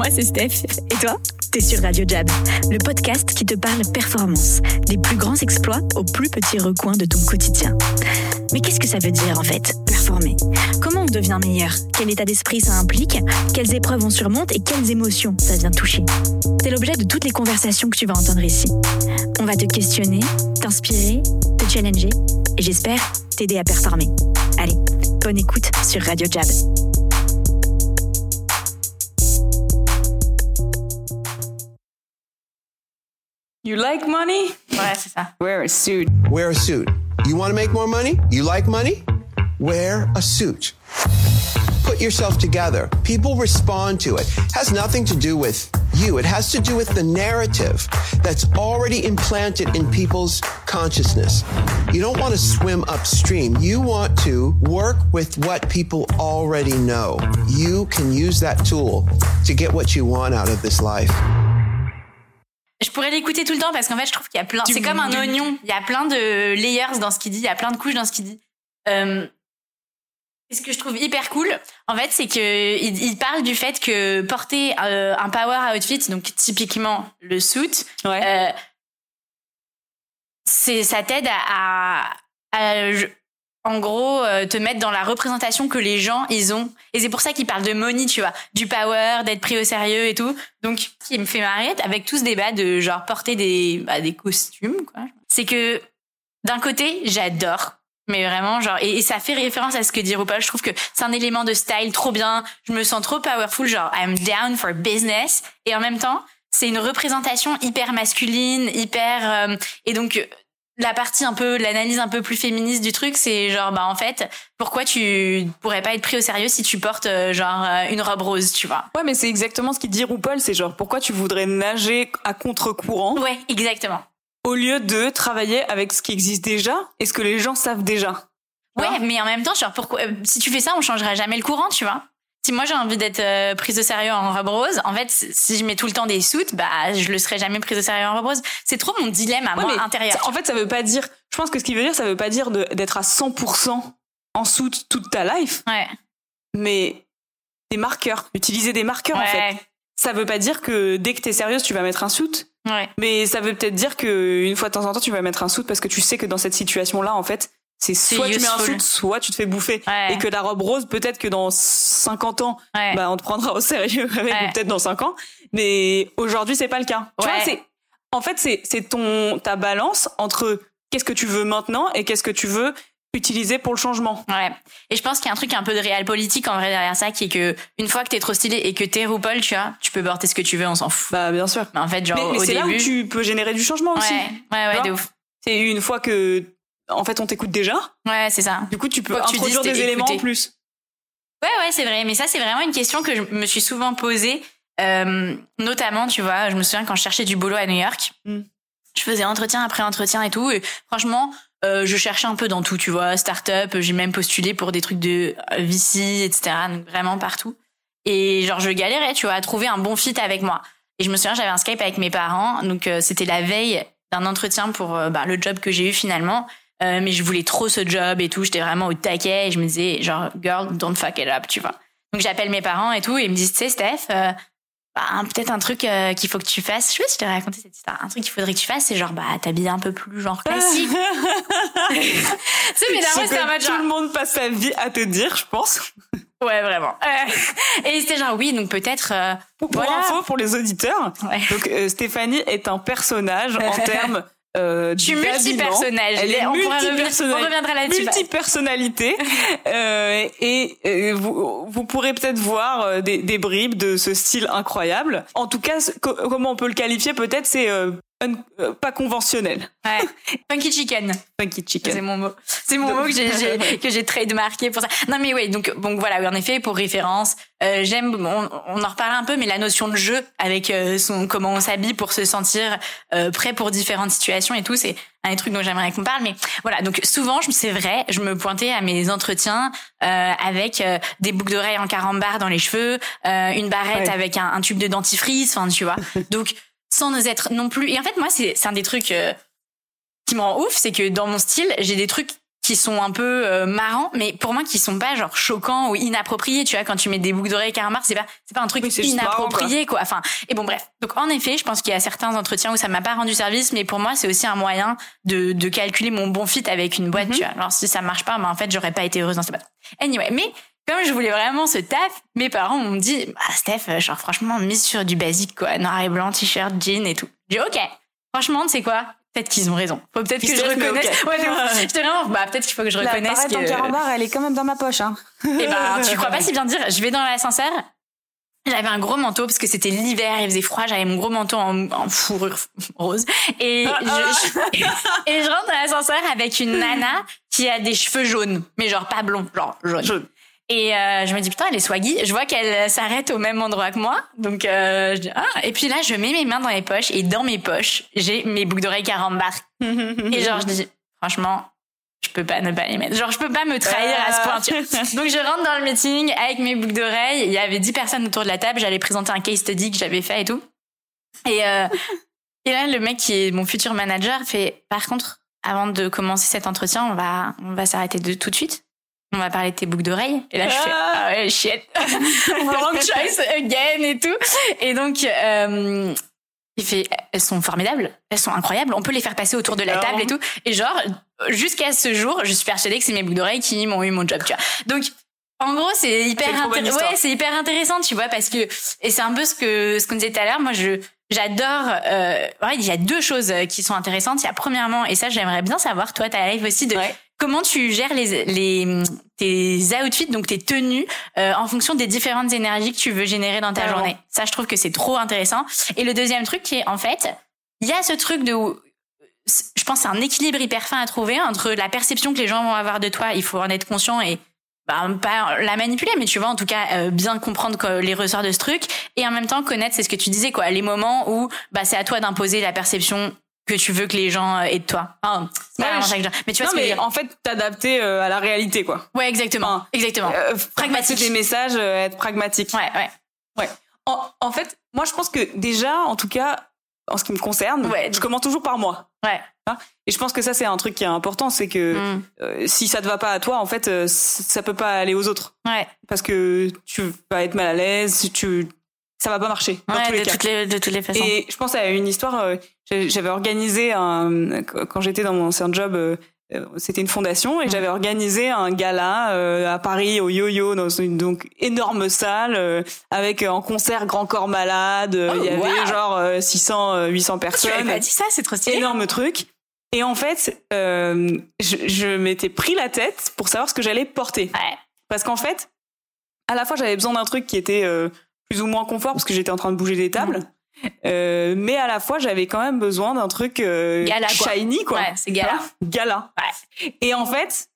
Moi, c'est Steph. Et toi? T'es sur Radio Jab, le podcast qui te parle performance, des plus grands exploits aux plus petits recoins de ton quotidien. Mais qu'est-ce que ça veut dire en fait, performer? Comment on devient meilleur? Quel état d'esprit ça implique? Quelles épreuves on surmonte et quelles émotions ça vient toucher? C'est l'objet de toutes les conversations que tu vas entendre ici. On va te questionner, t'inspirer, te challenger et j'espère t'aider à performer. Allez, bonne écoute sur Radio Jab. You like money? Ouais, c'est ça. Wear a suit. Wear a suit. You want to make more money? You like money? Wear a suit. Put yourself together. People respond to it. it. Has nothing to do with you. It has to do with the narrative that's already implanted in people's consciousness. You don't want to swim upstream. You want to work with what people already know. You can use that tool to get what you want out of this life. Je pourrais l'écouter tout le temps parce qu'en fait, je trouve qu'il y a plein. C'est comme un oignon. Il y a plein de layers dans ce qu'il dit. Il y a plein de couches dans ce qu'il dit. Euh, ce que je trouve hyper cool, en fait, c'est que il, il, parle du fait que porter euh, un power outfit, donc typiquement le suit, ouais. euh, c'est ça t'aide à, à, à, en gros euh, te mettre dans la représentation que les gens ils ont. Et c'est pour ça qu'ils parlent de money tu vois. Du power d'être pris au sérieux et tout. Donc ce qui me fait marrer avec tout ce débat de genre porter des bah, des costumes quoi c'est que d'un côté j'adore. Mais vraiment genre et, ça fait référence à ce que dit RuPaul. Je trouve que c'est un élément de style trop bien. Je me sens trop powerful genre I'm down for business. Et en même temps c'est une représentation hyper masculine hyper euh, et donc la partie un peu l'analyse un peu plus féministe du truc c'est genre bah en fait pourquoi tu pourrais pas être pris au sérieux si tu portes euh, genre euh, une robe rose tu vois? Ouais mais c'est exactement ce qu'il dit RuPaul c'est genre pourquoi tu voudrais nager à contre-courant? Ouais exactement. Au lieu de travailler avec ce qui existe déjà et ce que les gens savent déjà. Ouais mais en même temps genre pourquoi si tu fais ça on changera jamais le courant tu vois? Si moi j'ai envie d'être euh, prise au sérieux en robe rose, en fait, si je mets tout le temps des soutes, bah je le serai jamais prise au sérieux en robe rose. C'est trop mon dilemme à ouais, moi intérieur. En fait, ça veut pas dire. Je pense que ce qu'il veut dire, ça veut pas dire d'être à 100% en soute toute ta life. Ouais. Mais des marqueurs, utiliser des marqueurs ouais. en fait. Ça veut pas dire que dès que t'es sérieuse, tu vas mettre un suit. Ouais. Mais ça veut peut-être dire que une fois de temps en temps, tu vas mettre un suit parce que tu sais que dans cette situation-là, en fait, c'est soit tu mets un suit, soit tu te fais bouffer. Ouais. Et que la robe rose, peut-être que dans 50 ans, ouais. bah, on te prendra au sérieux avec, ouais. ou peut-être dans 5 ans. Mais aujourd'hui, c'est pas le cas. Tu vois, c'est, en fait, c'est, c'est ton, ta balance entre qu'est-ce que tu veux maintenant et qu'est-ce que tu veux utiliser pour le changement. Ouais. Et je pense qu'il y a un truc un peu de réel politique en vrai derrière ça, qui est que une fois que t'es trop stylé et que t'es RuPaul, tu vois, tu peux porter ce que tu veux, on s'en fout. Bah bien sûr. Mais en fait, genre mais, mais au c'est là où tu peux générer du changement aussi. Ouais, ouais, ouais, de ouf. C'est une fois que en fait on t'écoute déjà. Ouais, c'est ça. Du coup, tu peux tu introduire dises des éléments en plus. Ouais, ouais, c'est vrai. Mais ça, c'est vraiment une question que je me suis souvent posée. Euh, notamment, tu vois, je me souviens quand je cherchais du boulot à New York, Mm. je faisais entretien après entretien et tout. Et franchement, euh, je cherchais un peu dans tout, tu vois, start-up. J'ai même postulé pour des trucs de euh, VC, etc. Donc vraiment partout. Et genre, je galérais, tu vois, à trouver un bon fit avec moi. Et je me souviens, j'avais un Skype avec mes parents. Donc euh, c'était la veille d'un entretien pour bah, le job que j'ai eu finalement. Euh, mais je voulais trop ce job et tout. J'étais vraiment au taquet et je me disais, genre, girl, don't fuck it up, tu vois. Donc j'appelle mes parents et tout et ils me disent, tu sais, Steph, euh, bah, peut-être un truc euh, qu'il faut que tu fasses. Je sais pas si je t'ai raconté cette histoire. Un truc qu'il faudrait que tu fasses, c'est genre, bah, t'habiller un peu plus genre classique. tu sais, mais Ce d'abord, c'était en que mode tout genre, le monde passe sa vie à te dire, je pense. ouais, vraiment. Euh, et c'était genre, oui, donc peut-être, euh, Pour voilà. info, pour les auditeurs, Ouais. donc euh, Stéphanie est un personnage en termes euh, d'habillement. multi-personnage. Elle est multi-personnalité. on reviendra là-dessus. multi-personnalité euh, et vous, vous pourrez peut-être voir euh, des, des bribes de ce style incroyable. En tout cas, co- comment on peut le qualifier peut-être c'est euh, euh, pas conventionnel. Ouais. Funky chicken. Funky C'est chicken. mon mot. C'est mon mot que j'ai, j'ai- que j'ai trademarké pour ça. Non mais oui, donc bon voilà, en effet pour référence, euh, j'aime on, on en reparle un peu mais la notion de jeu avec euh, son comment on s'habille pour se sentir euh, prêt pour différentes situations et tout, c'est un des trucs dont j'aimerais qu'on parle mais voilà, donc souvent je c'est vrai, je me pointais à mes entretiens euh, avec euh, des boucles d'oreilles en carambar dans les cheveux, euh, une barrette Ouais. avec un, un tube de dentifrice, enfin tu vois. Donc sans nous être non plus et en fait moi c'est un des trucs euh, qui me rend ouf, c'est que dans mon style, j'ai des trucs qui sont un peu euh, marrants, mais pour moi qui sont pas genre choquants ou inappropriés. Tu vois, quand tu mets des boucles d'oreilles carambar, c'est pas c'est pas un truc Oui, inapproprié quoi. Enfin, et bon bref. Donc en effet, je pense qu'il y a certains entretiens où ça m'a pas rendu service, mais pour moi c'est aussi un moyen de de calculer mon bon fit avec une boîte. Mhm. Tu vois, alors si ça marche pas, ben en fait j'aurais pas été heureuse dans cette boîte. Anyway, mais comme je voulais vraiment ce taf, mes parents m'ont dit, ah, Steph, genre franchement, mise sur du basique, quoi, noir et blanc, t-shirt, jean et tout. J'ai dit, ok. Franchement, tu sais quoi? Peut-être qu'ils ont raison. Faut peut-être que je reconnaisse. ok. Ouais, ouf. J'étais vraiment, bah, peut-être qu'il faut que je La reconnaisse en que. carambar, elle est quand même dans ma poche. Hein. Eh ben, tu crois pas si bien dire. Je vais dans l'ascenseur. J'avais un gros manteau parce que c'était l'hiver, il faisait froid. J'avais mon gros manteau en, en fourrure rose et je, je- et je rentre dans l'ascenseur avec une nana qui a des cheveux jaunes, mais genre pas blonds, genre jaunes. Jaune. Et euh, je me dis putain, elle est swaggy. Je vois qu'elle euh, s'arrête au même endroit que moi, donc euh, je dis ah. Et puis là, je mets mes mains dans les poches et dans mes poches, j'ai mes boucles d'oreilles carambar. Et genre, je dis, franchement, je peux pas ne pas les mettre. Genre, je peux pas me trahir à ce point. tu vois. Donc, je rentre dans le meeting avec mes boucles d'oreilles. Il y avait 10 personnes autour de la table. J'allais présenter un case study que j'avais fait et tout. Et, euh, et là, le mec qui est mon futur manager fait, par contre, avant de commencer cet entretien, on va, on va s'arrêter de tout de suite. On va parler de tes boucles d'oreilles. Et là, je fais, Ah. ah ouais, shit. Wrong choice again et tout. Et donc, euh, il fait, elles sont formidables, elles sont incroyables, on peut les faire passer autour de la table et tout. Et genre, jusqu'à ce jour, je suis persuadée que c'est mes boucles d'oreilles qui m'ont eu mon job, tu vois. Donc, en gros, c'est hyper ouais, c'est hyper intéressant, tu vois, parce que et c'est un peu ce que ce qu'on disait tout à l'heure. Moi, je j'adore. Euh, ouais, il y a deux choses qui sont intéressantes. Il y a premièrement, et ça, j'aimerais bien savoir, toi, ta live aussi de Ouais. Comment tu gères les les tes outfits, donc tes tenues, euh, en fonction des différentes énergies que tu veux générer dans ta journée? Ça, je trouve que c'est trop intéressant. Et le deuxième truc qui est en fait, il y a ce truc de je pense c'est un équilibre hyper fin à trouver entre la perception que les gens vont avoir de toi, il faut en être conscient et bah, pas la manipuler, mais tu vois, en tout cas, euh, bien comprendre que- les ressorts de ce truc et en même temps connaître, c'est ce que tu disais, quoi, les moments où bah, c'est à toi d'imposer la perception que tu veux que les gens euh, aient de toi. Pas Ouais, je- je- Mais tu vois non, ce que je mais en fait, t'adapter euh, à la réalité, quoi. Ouais, exactement. Enfin, exactement. Euh, Pragmatique. des messages, euh, être pragmatique. ouais, ouais. En, en fait, moi, je pense que déjà, en tout cas, en ce qui me concerne, Ouais. je commence toujours par moi. Ouais. Et je pense que ça, c'est un truc qui est important, c'est que Mm. euh, si ça te va pas à toi, en fait, ça peut pas aller aux autres. Ouais. Parce que tu vas être mal à l'aise, tu, ça va pas marcher. Dans tous Ouais, les de cas. toutes les, de toutes les façons. Et je pense à une histoire. euh, J'avais organisé un quand j'étais dans mon ancien job. euh, euh, C'était une fondation et Mm. j'avais organisé un gala euh, à Paris au Yo-Yo dans une donc énorme salle avec en concert Grand Corps Malade. Oh, Il y avait wow. genre euh, 600 euh, 800 tu m'avais personnes. pas dit ça, c'est trop stylé. Énorme truc. Et en fait, je, je m'étais pris la tête pour savoir ce que j'allais porter. Ouais. Parce qu'en fait, à la fois, j'avais besoin d'un truc qui était plus ou moins confort parce que j'étais en train de bouger des tables. Euh, mais à la fois, j'avais quand même besoin d'un truc euh, Gala, quoi. shiny, quoi. Ouais, c'est gala. Gala. Et en fait,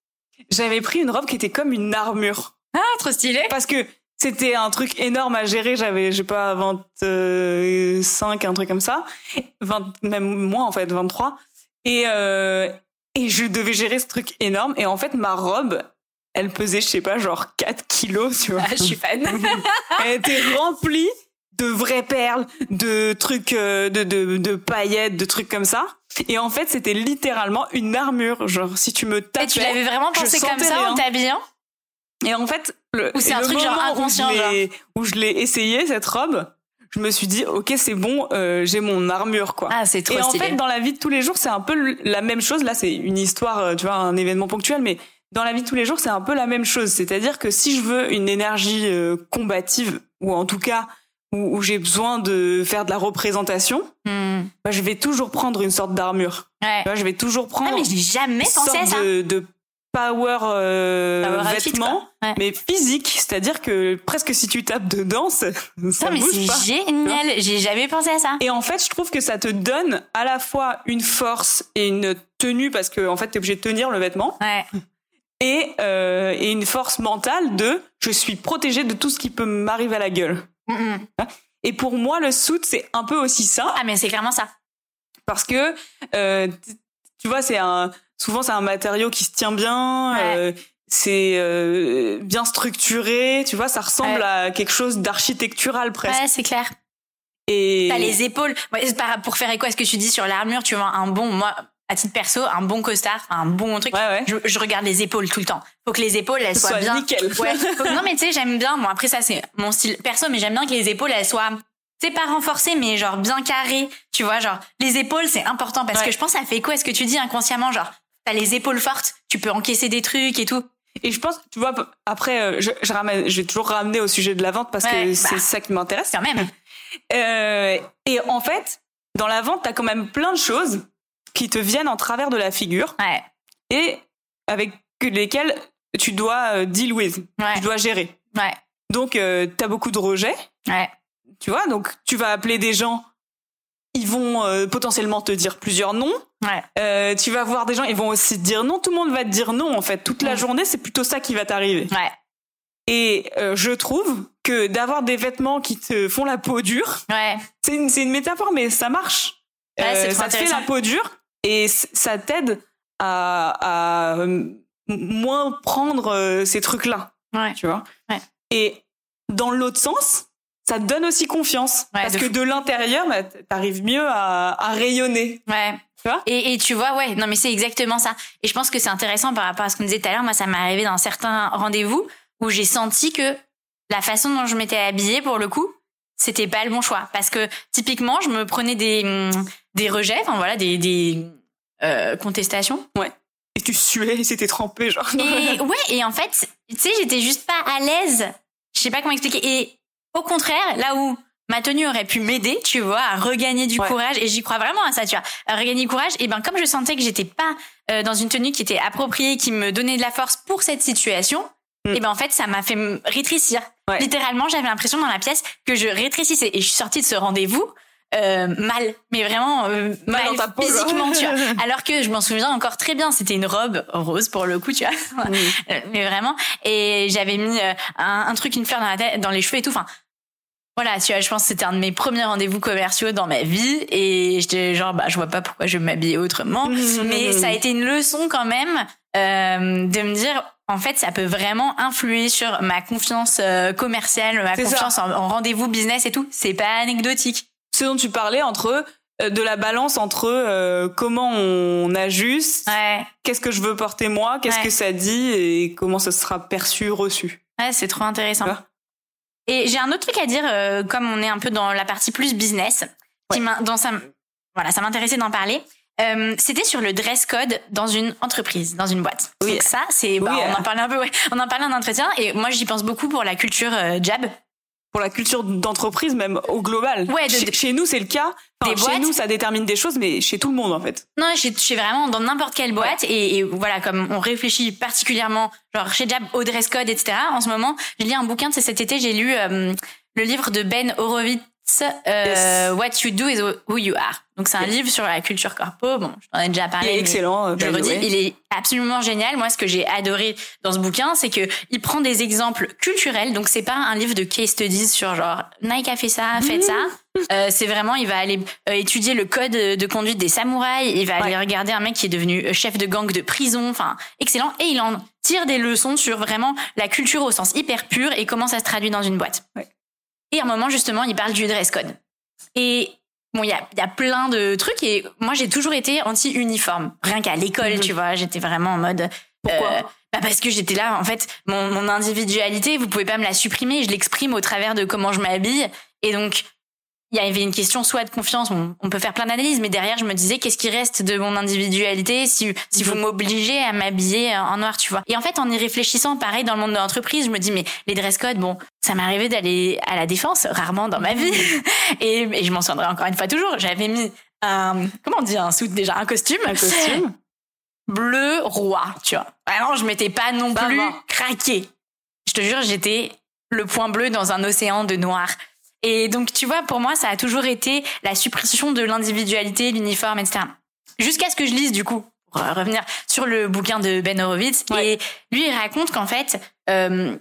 j'avais pris une robe qui était comme une armure. Ah, trop stylé. Parce que c'était un truc énorme à gérer. J'avais, je sais pas, 25, un truc comme ça. 20, même moins, en fait, 23. Et, euh, et je devais gérer ce truc énorme. Et en fait, ma robe, elle pesait, je sais pas, genre 4 kilos, tu vois. Ah, je suis fan. Elle était remplie de vraies perles, de trucs, euh, de, de, de paillettes, de trucs comme ça. Et en fait, c'était littéralement une armure. Genre, si tu me Et tapais. tu l'avais vraiment pensé comme ça en t'habillant? Et en fait, le, Ou c'est et un truc genre inconscient, où je l'ai, essayé cette robe, je me suis dit ok c'est bon, euh, j'ai mon armure quoi. Ah, c'est trop et en stylé. fait, dans la vie de tous les jours, c'est un peu la même chose. Là, c'est une histoire, euh, tu vois, un événement ponctuel, mais dans la vie de tous les jours, c'est un peu la même chose. C'est-à-dire que si je veux une énergie euh, combative, ou en tout cas où, où j'ai besoin de faire de la représentation, Hmm. bah, je vais toujours prendre une sorte d'armure. Ouais. Je vais toujours prendre Ah, mais jamais une pensé à sorte ça. de, de power, euh, Power vêtements. Ouais. mais physique. C'est-à-dire que presque si tu tapes dedans, ça, ça Non, mais bouge pas. génial. J'ai jamais pensé à ça. Et en fait, je trouve que ça te donne à la fois une force et une tenue parce que en fait, t'es obligé de tenir le vêtement Ouais. Et euh, et une force mentale de je suis protégée de tout ce qui peut m'arriver à la gueule. Mm, mm. Et pour moi, le suit c'est un peu aussi ça Ah, mais c'est clairement ça. parce que euh, tu vois, c'est un souvent c'est un matériau qui se tient bien. Ouais. euh, c'est euh, bien structuré, tu vois, ça ressemble Ouais. à quelque chose d'architectural presque. Ouais, c'est clair. Et T'as les épaules. Pour faire écho à ce que tu dis sur l'armure, tu vois, un bon, moi, à titre perso, un bon costard, un bon truc. Ouais, ouais. Je, je regarde les épaules tout le temps. Faut que les épaules elles soient Soit bien. nickel. Ouais. Faut- non mais tu sais, j'aime bien. Bon après ça c'est mon style perso, mais j'aime bien que les épaules elles soient c'est pas renforcées mais genre bien carrées. Tu vois, genre les épaules c'est important parce Ouais. que je pense ça fait quoi ce que tu dis inconsciemment, genre t'as les épaules fortes, tu peux encaisser des trucs et tout. Et je pense, tu vois, après, euh, je, je, ramène, je vais toujours ramener au sujet de la vente parce Ouais, que c'est bah. ça qui m'intéresse. Quand même. Euh, et en fait, dans la vente, t'as quand même plein de choses qui te viennent en travers de la figure Ouais. et avec lesquelles tu dois euh, deal with, Ouais. tu dois gérer. Ouais. Donc, euh, t'as beaucoup de rejets, Ouais. tu vois. Donc, tu vas appeler des gens, ils vont euh, potentiellement te dire plusieurs noms. Ouais. Euh, tu vas voir des gens, ils vont aussi te dire non. Tout le monde va te dire non, en fait. Toute la Mm. journée, c'est plutôt ça qui va t'arriver. Ouais. Et euh, je trouve que d'avoir des vêtements qui te font la peau dure, Ouais. c'est une, métaphore, mais ça marche. Ouais, ça te fait la peau dure et ça t'aide à, à, euh, moins prendre euh, ces trucs-là, Ouais. tu vois? Ouais. Et dans l'autre sens, ça te donne aussi confiance Ouais, parce de que fou. de l'intérieur, bah, t'arrives mieux à, à rayonner. Ouais. Tu vois? Et, et tu vois, ouais, non, mais c'est exactement ça. Et je pense que c'est intéressant par rapport à ce qu'on disait tout à l'heure. Moi, ça m'est arrivé dans certains rendez-vous où j'ai senti que la façon dont je m'étais habillée, pour le coup, c'était pas le bon choix. Parce que, typiquement, je me prenais des, hum, des rejets, enfin voilà, des, des euh, contestations. Et tu suais, et c'était trempé, genre. Et ouais, et en fait, tu sais, j'étais juste pas à l'aise. Je sais pas comment expliquer. Et au contraire, là où ma tenue aurait pu m'aider, tu vois, à regagner du Ouais. courage, et j'y crois vraiment à ça, tu vois, à regagner du courage, et ben comme je sentais que j'étais pas euh, dans une tenue qui était appropriée, qui me donnait de la force pour cette situation, Mm. et ben en fait, ça m'a fait me rétrécir. Ouais. Littéralement, j'avais l'impression dans la pièce que je rétrécissais, et je suis sortie de ce rendez-vous euh, mal, mais vraiment euh, Mal mal, dans ta peau, genre. physiquement, tu vois. Alors que je m'en souviens encore très bien, c'était une robe rose pour le coup, tu vois. Euh, mais vraiment et j'avais mis un, un truc une fleur dans la tête dans les cheveux et tout enfin voilà tu vois je pense que c'était un de mes premiers rendez-vous commerciaux dans ma vie et j'étais genre bah je vois pas pourquoi je vais m'habiller autrement mais ça a été une leçon quand même euh, de me dire en fait ça peut vraiment influer sur ma confiance commerciale ma ça. confiance en, en rendez-vous business et tout c'est pas anecdotique Ce dont tu parlais entre euh, de la balance entre euh, comment on ajuste, ouais qu'est-ce que je veux porter moi, qu'est-ce Ouais. que ça dit et comment ça sera perçu, reçu. Ouais, c'est trop intéressant. Et j'ai un autre truc à dire, euh, comme on est un peu dans la partie plus business, qui Ouais. dans ça, m- voilà, ça m'intéressait d'en parler. Euh, C'était sur le dress code dans une entreprise, dans une boîte. Oui. Donc ça, c'est, bah, Oui, on en parlait un peu, ouais. On en parlait en entretien, et moi j'y pense beaucoup pour la culture euh, Jab. Pour la culture d'entreprise, même au global. Ouais, de- chez, de- chez nous, c'est le cas. Enfin, Des chez boîtes. nous, ça détermine des choses, mais chez tout le monde, en fait. Non, je je suis vraiment dans n'importe quelle boîte et, et voilà, comme on réfléchit particulièrement, genre chez Jab au dress code, etc. En ce moment, j'ai lu un bouquin, c'est cet été, j'ai lu euh, le livre de Ben Horowitz, euh, Yes. What You Do is Who You Are. Donc c'est un livre sur la culture corpo. Bon, je t'en ai déjà Il parlé. est mais excellent. euh, Je le redis, il est absolument génial. Moi, ce que j'ai adoré dans ce bouquin, c'est que il prend des exemples culturels. Donc, c'est pas un livre de case studies sur genre Nike a fait ça, faites ça. Euh, c'est vraiment, il va aller euh, étudier le code de conduite des samouraïs. Il va aller regarder un mec qui est devenu chef de gang de prison. Enfin, excellent. Et il en tire des leçons sur vraiment la culture au sens hyper pur et comment ça se traduit dans une boîte. Ouais. Et à un moment, justement, il parle du dress code. Et Bon, il y a, y a plein de trucs et moi j'ai toujours été anti-uniforme. Rien qu'à l'école, Mhm. tu vois, j'étais vraiment en mode. Pourquoi euh, bah parce que j'étais là, en fait, mon, mon individualité, vous pouvez pas me la supprimer, je l'exprime au travers de comment je m'habille. Et donc, il y avait une question soit de confiance, on, on peut faire plein d'analyses, mais derrière, je me disais, qu'est-ce qui reste de mon individualité si, si vous m'obligez à m'habiller en noir, tu vois. Et en fait, en y réfléchissant, pareil, dans le monde de l'entreprise, je me dis, mais les dress codes, bon, ça m'est arrivé d'aller à la défense, rarement dans ma vie. Et, et je m'en souviendrai encore une fois toujours. J'avais mis un, comment on dit, un suit déjà, un costume. Un costume. Bleu roi, tu vois. Vraiment, je m'étais pas non plus craqué. Je te jure, j'étais le point bleu dans un océan de noir. Et donc, tu vois, pour moi, ça a toujours été la suppression de l'individualité, l'uniforme, etc. Jusqu'à ce que je lise, du coup, pour euh, revenir sur le bouquin de Ben Horowitz. Ouais. Et lui, il raconte qu'en fait, euh,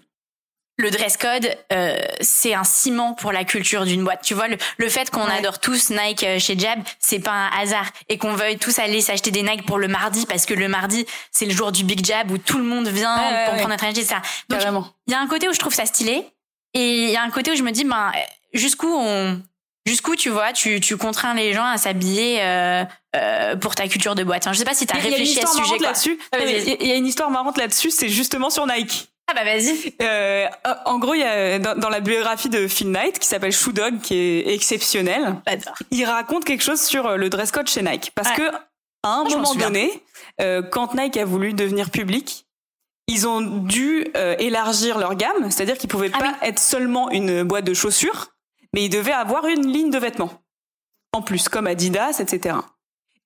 le dress code, euh, c'est un ciment pour la culture d'une boîte. Tu vois, le, le fait qu'on Ouais. adore tous Nike euh, chez Jab, c'est pas un hasard. Et qu'on veuille tous aller s'acheter des Nike pour le mardi, parce que le mardi, c'est le jour du Big Jab où tout le monde vient Ouais, pour ouais. prendre un trajet, etc. Donc, il y a un côté où je trouve ça stylé et il y a un côté où je me dis ben jusqu'où on jusqu'où tu vois, tu, tu contrains les gens à s'habiller euh, euh, pour ta culture de boîte. Enfin, je sais pas si tu as réfléchi à ce sujet. là-dessus. Ah. Il y a une histoire marrante là-dessus, c'est justement sur Nike. Ah bah vas-y. Euh, en gros, il y a dans, dans la biographie de Phil Knight qui s'appelle Shoe Dog, qui est exceptionnelle. Il raconte quelque chose sur le dress code chez Nike, parce Ouais. que à un Ah, moment donné, euh, quand Nike a voulu devenir public, ils ont dû euh, élargir leur gamme, c'est-à-dire qu'ils pouvaient Ah pas être seulement une boîte de chaussures, mais ils devaient avoir une ligne de vêtements en plus, comme Adidas, etc.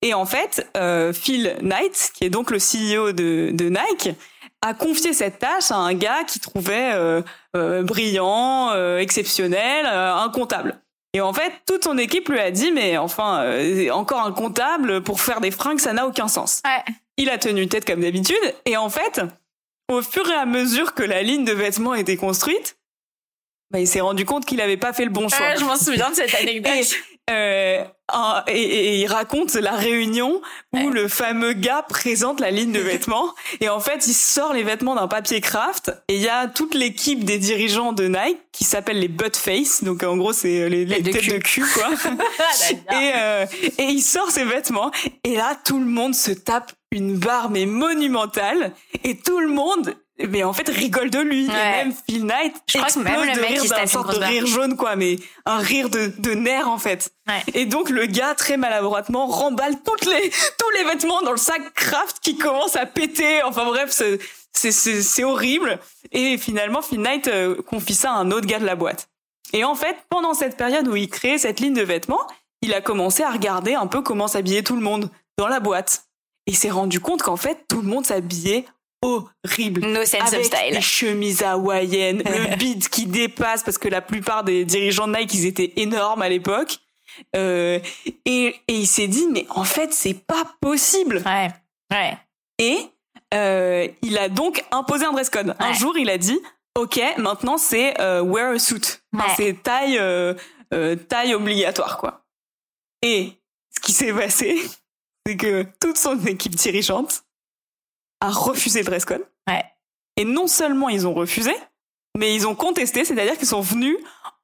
Et en fait, euh, Phil Knight, qui est donc le CEO de, de Nike, a confié cette tâche à un gars qui trouvait euh, euh, brillant, exceptionnel, un comptable. Et en fait, toute son équipe lui a dit, mais enfin, encore un comptable pour faire des fringues, ça n'a aucun sens. Ouais. Il a tenu tête comme d'habitude, et en fait, au fur et à mesure que la ligne de vêtements était construite, bah, il s'est rendu compte qu'il n'avait pas fait le bon choix. Ouais, je m'en souviens de cette anecdote. Euh, un- et, et il raconte la réunion où Ouais. le fameux gars présente la ligne de vêtements et en fait il sort les vêtements d'un papier craft et il y a toute l'équipe des dirigeants de Nike qui s'appelle les butt face donc en gros c'est les, les de têtes cul. de cul quoi J'adore. et, euh, et il sort ses vêtements et là tout le monde se tape une barre mais monumentale et tout le monde mais en fait rigole de lui. Ouais. et même Phil Knight Je crois que même le de mec, rire d'un sorte de rire jaune quoi mais un rire de, de nerfs en fait. Ouais. et donc le gars très maladroitement remballe toutes les tous les vêtements dans le sac craft qui commence à péter. Enfin bref c'est c'est c'est horrible. Et finalement Phil Knight euh, confie ça à un autre gars de la boîte. Et en fait pendant cette période où il crée cette ligne de vêtements il a commencé à regarder un peu comment s'habillait tout le monde dans la boîte. Et s'est rendu compte qu'en fait tout le monde s'habillait horrible No sense of avec style. des chemises hawaïennes, le bide qui dépasse parce que la plupart des dirigeants de Nike ils étaient énormes à l'époque. Euh, et, et il s'est dit mais en fait c'est pas possible. Ouais. Ouais. Et euh, il a donc imposé un dress code. Un jour il a dit ok maintenant c'est euh, wear a suit. Enfin. C'est taille taille obligatoire quoi. Et ce qui s'est passé c'est que toute son équipe dirigeante a refusé le dress code. Ouais. Et non seulement ils ont refusé, mais ils ont contesté, c'est-à-dire qu'ils sont venus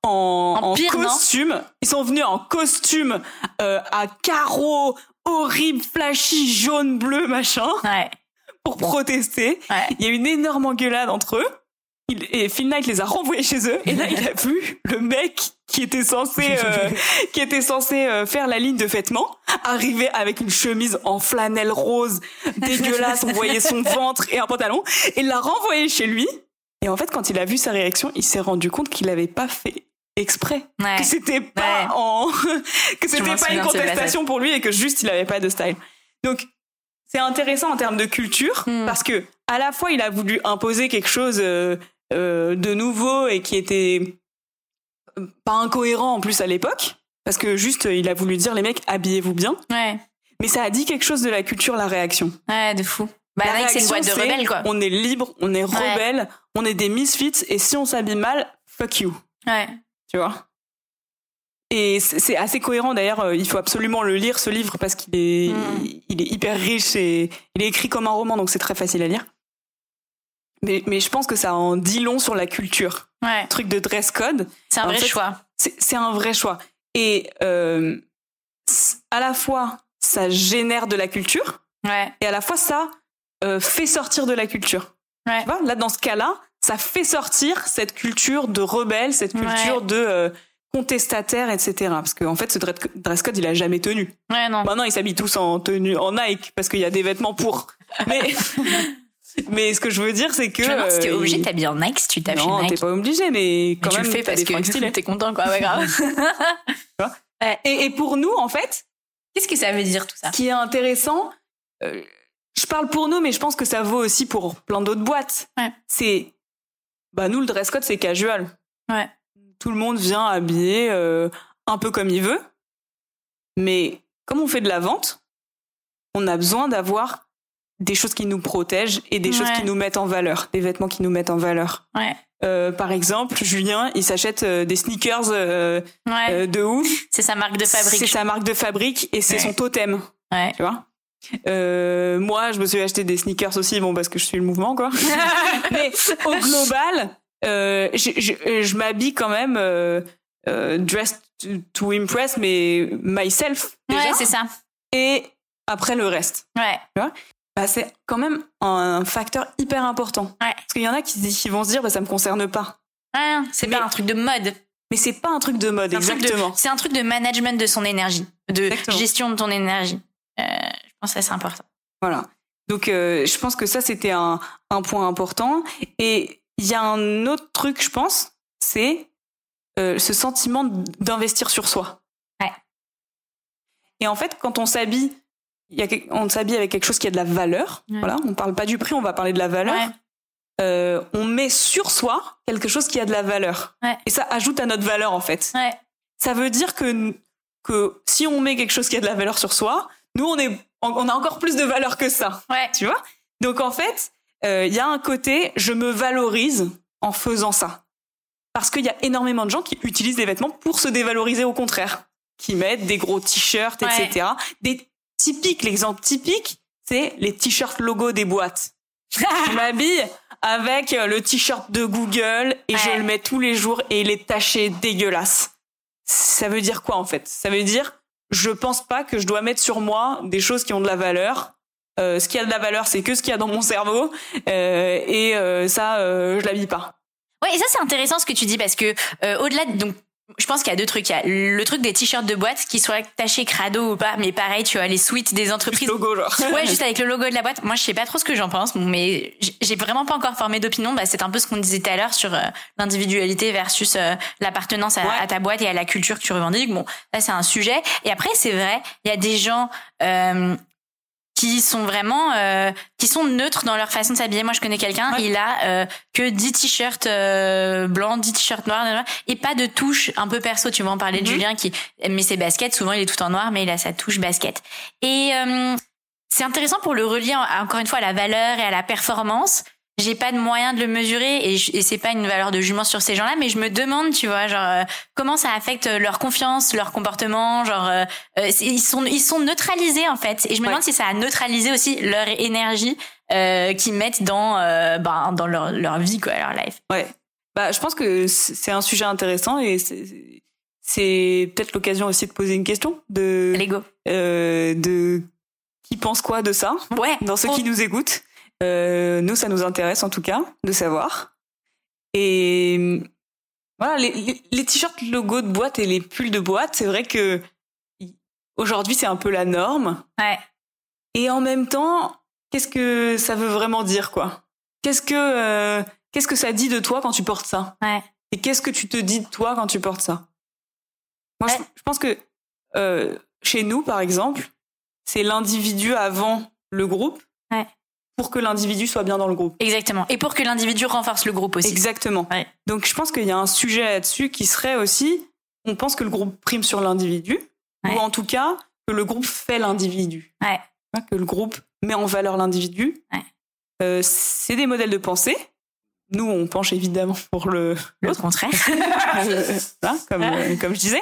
en, En pire, non costume. Ils sont venus en costume euh, à carreaux horribles, flashy, jaune, bleu, machin, Ouais. pour protester. Ouais. Il y a eu une énorme engueulade entre eux. Il, et Phil Knight les a renvoyés chez eux. Et là, il a vu le mec qui était censé, euh, qui était censé euh, faire la ligne de vêtements arriver avec une chemise en flanelle rose dégueulasse. On voyait son ventre et un pantalon. Et il l'a renvoyé chez lui. Et en fait, quand il a vu sa réaction, il s'est rendu compte qu'il l'avait pas fait exprès. Ouais. Que c'était pas Ouais. en, que c'était pas souviens une contestation pour lui et que juste il avait pas de style. Donc, c'est intéressant en termes de culture Hmm. parce que à la fois il a voulu imposer quelque chose euh, euh, de nouveau et qui était euh, pas incohérent en plus à l'époque parce que juste il a voulu dire les mecs habillez-vous bien Ouais. mais ça a dit quelque chose de la culture la réaction Ouais, de fou. Bah, la Nike, c'est une boîte de réaction, rebelles, quoi. on est libre on est rebelle on est des misfits et si on s'habille mal fuck you Ouais. tu vois? Et c'est c'est assez cohérent d'ailleurs, euh, il faut absolument le lire ce livre parce qu'il est, Mm. il est hyper riche et il est écrit comme un roman donc c'est très facile à lire. Mais, mais je pense que ça en dit long sur la culture. Ouais. Le truc de dress code, C'est un En vrai fait, choix. c'est un vrai choix. Et euh, à la fois, ça génère de la culture Ouais. et à la fois, ça euh, fait sortir de la culture. Ouais. Tu vois, là, dans ce cas-là, ça fait sortir cette culture de rebelle, cette culture Ouais. de euh, contestataire, etc. Parce qu'en en fait, ce dre- dress code, il a jamais tenu. Ouais, non. Maintenant, ils s'habillent tous en tenue, en Nike, parce qu'il y a des vêtements pour. Mais, mais ce que je veux dire, c'est que. Si t'es euh, obligé de il- t'habiller en Nike si tu tapes chez Non, t'es Nike. pas obligé, mais Mais quand tu même, le fais parce que t'es content, quoi. Ouais, grave. Et, et pour nous, en fait, Qu'est-ce que ça veut dire, tout ça ce qui est intéressant, euh, je parle pour nous, mais je pense que ça vaut aussi pour plein d'autres boîtes. Ouais. C'est, bah nous le dress code c'est casual. Ouais. Tout le monde vient habillé euh, un peu comme il veut, mais comme on fait de la vente, on a besoin d'avoir des choses qui nous protègent et des choses qui nous mettent en valeur, des vêtements qui nous mettent en valeur. Ouais. Euh, par exemple, Julien, il s'achète euh, des sneakers euh, Ouais. de ouf. c'est sa marque de C'est fabrique. sa marque de fabrique et c'est Ouais. son totem Ouais. tu vois? Moi, je me suis acheté des sneakers aussi, bon, parce que je suis le mouvement, quoi. Mais au global, je, je, je m'habille quand même dressed to, to impress mais myself déjà, Ouais, c'est ça. et après le reste. Ouais. Bah, c'est quand même un facteur hyper important. Ouais. Parce qu'il y en a qui, qui vont se dire bah ça me concerne pas. Ouais, c'est Mais- pas un truc de mode. Mais c'est pas un truc de mode exactement. C'est un truc de management de son énergie, de Exactement. gestion de ton énergie. Euh, je pense que c'est important. Voilà. Donc euh, je pense que ça c'était un, un point important. Et il y a un autre truc, je pense, c'est euh, ce sentiment d'investir sur soi. Ouais. Et en fait, quand on s'habille, il y a quel- on s'habille avec quelque chose qui a de la valeur. Ouais. Voilà, on parle pas du prix, on va parler de la valeur. Ouais. Euh, on met sur soi quelque chose qui a de la valeur. Ouais. Et ça ajoute à notre valeur en fait. Ça veut dire que que si on met quelque chose qui a de la valeur sur soi, nous on est on a encore plus de valeur que ça tu vois? Donc en fait, euh, il y a un côté, je me valorise en faisant ça. Parce qu'il y a énormément de gens qui utilisent des vêtements pour se dévaloriser au contraire. Qui mettent des gros t-shirts, etc. Des typiques, l'exemple typique, c'est les t-shirts logo des boîtes. je m'habille avec euh, le t-shirt de Google et je le mets tous les jours et il est taché dégueulasse. Ça veut dire quoi en fait? Ça veut dire je pense pas que je dois mettre sur moi des choses qui ont de la valeur. Euh, ce qui a de la valeur, c'est que ce qu'il y a dans mon cerveau euh, et euh, ça, je l'habille pas. Ouais, et ça c'est intéressant ce que tu dis parce que au-delà de, donc je pense qu'il y a deux trucs. Il y a le truc des t-shirts de boîte qui soient tachés crado ou pas, mais pareil, tu vois, les suites des entreprises. Logo genre. Ouais, juste avec le logo de la boîte. Moi, je sais pas trop ce que j'en pense, mais j'ai vraiment pas encore formé d'opinion. Bah, c'est un peu ce qu'on disait tout à l'heure sur euh, l'individualité versus euh, l'appartenance à, Ouais. à ta boîte et à la culture que tu revendiques. Bon, ça c'est un sujet. Et après, c'est vrai, il y a des gens euh, qui sont vraiment euh, qui sont neutres dans leur façon de s'habiller. Moi, je connais quelqu'un, Ouais. il a euh, que 10 t-shirts euh, blancs, 10 t-shirts noirs et pas de touche un peu perso. Tu vas en parler de Mhm. Julien qui met ses baskets. Souvent, il est tout en noir, mais il a sa touche basket. Et euh, c'est intéressant pour le relier en- encore une fois à la valeur et à la performance. J'ai pas de moyen de le mesurer et, et c'est pas une valeur de jument sur ces gens-là, mais je me demande, tu vois, genre euh, comment ça affecte leur confiance, leur comportement, genre euh, euh, ils sont ils sont neutralisés en fait. Et je me Ouais. demande si ça a neutralisé aussi leur énergie euh, qu'ils mettent dans ben, dans leur leur vie quoi, leur life. Ouais. Bah, je pense que c'est un sujet intéressant et c'est peut-être l'occasion aussi de poser une question de Lego. de qui pense quoi de ça Ouais. dans ceux qui nous écoutent. Euh, nous, ça nous intéresse en tout cas de savoir. Et voilà, les, les, les t-shirts logo de boîte et les pulls de boîte, c'est vrai que aujourd'hui c'est un peu la norme. Ouais. Et en même temps, qu'est-ce que ça veut vraiment dire, quoi? Qu'est-ce que euh, qu'est-ce que ça dit de toi quand tu portes ça? Ouais. Et qu'est-ce que tu te dis de toi quand tu portes ça? Moi, je pense que euh, chez nous, par exemple, c'est l'individu avant le groupe Ouais. Pour que l'individu soit bien dans le groupe. Exactement. Et pour que l'individu renforce le groupe aussi. Exactement. Ouais. Donc, je pense qu'il y a un sujet là-dessus qui serait aussi, on pense que le groupe prime sur l'individu, Ouais. ou en tout cas que le groupe fait l'individu. Ouais. Que le groupe met en valeur l'individu. Euh, c'est des modèles de pensée. Nous, on penche évidemment pour le Le contraire. euh, hein, comme, comme je disais.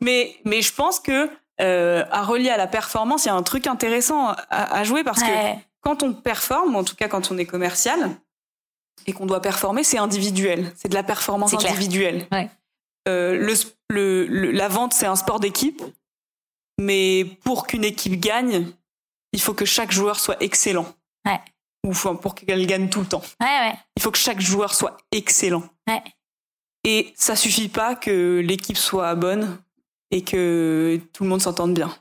Mais, mais je pense que euh, à relier à la performance, il y a un truc intéressant à, à jouer parce que Ouais. Quand on performe, en tout cas quand on est commercial et qu'on doit performer, c'est individuel. C'est de la performance individuelle. Ouais. Euh, le, sp- le, le- la vente, c'est un sport d'équipe. Mais pour qu'une équipe gagne, il faut que chaque joueur soit excellent. Ouais. Ou enfin, pour qu'elle gagne tout le temps. Ouais. Il faut que chaque joueur soit excellent. Et ça suffit pas que l'équipe soit bonne et que tout le monde s'entende bien.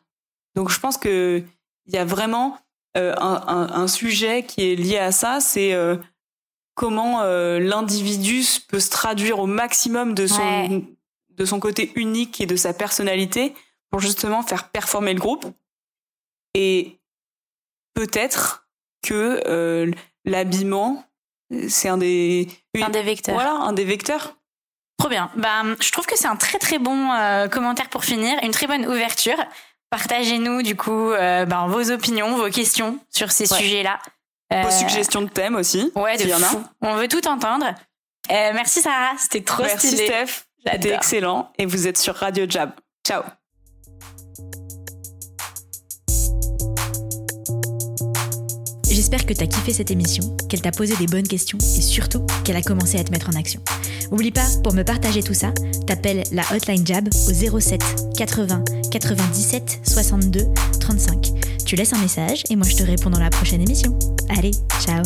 Donc je pense que il y a vraiment euh, un, un- un sujet qui est lié à ça, c'est euh, comment euh, l'individu peut se traduire au maximum de son Ouais. de son côté unique et de sa personnalité pour justement faire performer le groupe. Et peut-être que euh, l'habillement, c'est un des une- Un des vecteurs. voilà, un des vecteurs. Trop bien. Bah, je trouve que c'est un très très bon euh, commentaire pour finir, une très bonne ouverture. Partagez-nous du coup euh, ben, vos opinions, vos questions sur ces Ouais. sujets-là. Vos Euh, suggestions de thèmes aussi. Ouais, de s'il y en a. fou. On veut tout entendre. Euh, merci Sarah, c'était trop Merci stylé. Steph. C'était excellent. Et vous êtes sur Radio Jab. Ciao. J'espère que t'as kiffé cette émission, qu'elle t'a posé des bonnes questions et surtout qu'elle a commencé à te mettre en action. Oublie pas, pour me partager tout ça, t'appelles la hotline Jab au 07 80 97 62 35. Tu laisses un message et moi je te réponds dans la prochaine émission. Allez, ciao